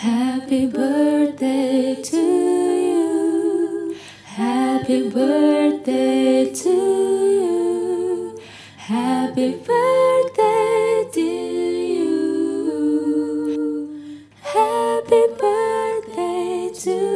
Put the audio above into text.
Happy birthday to you. Happy birthday to you. Happy birthday to you. Happy birthday to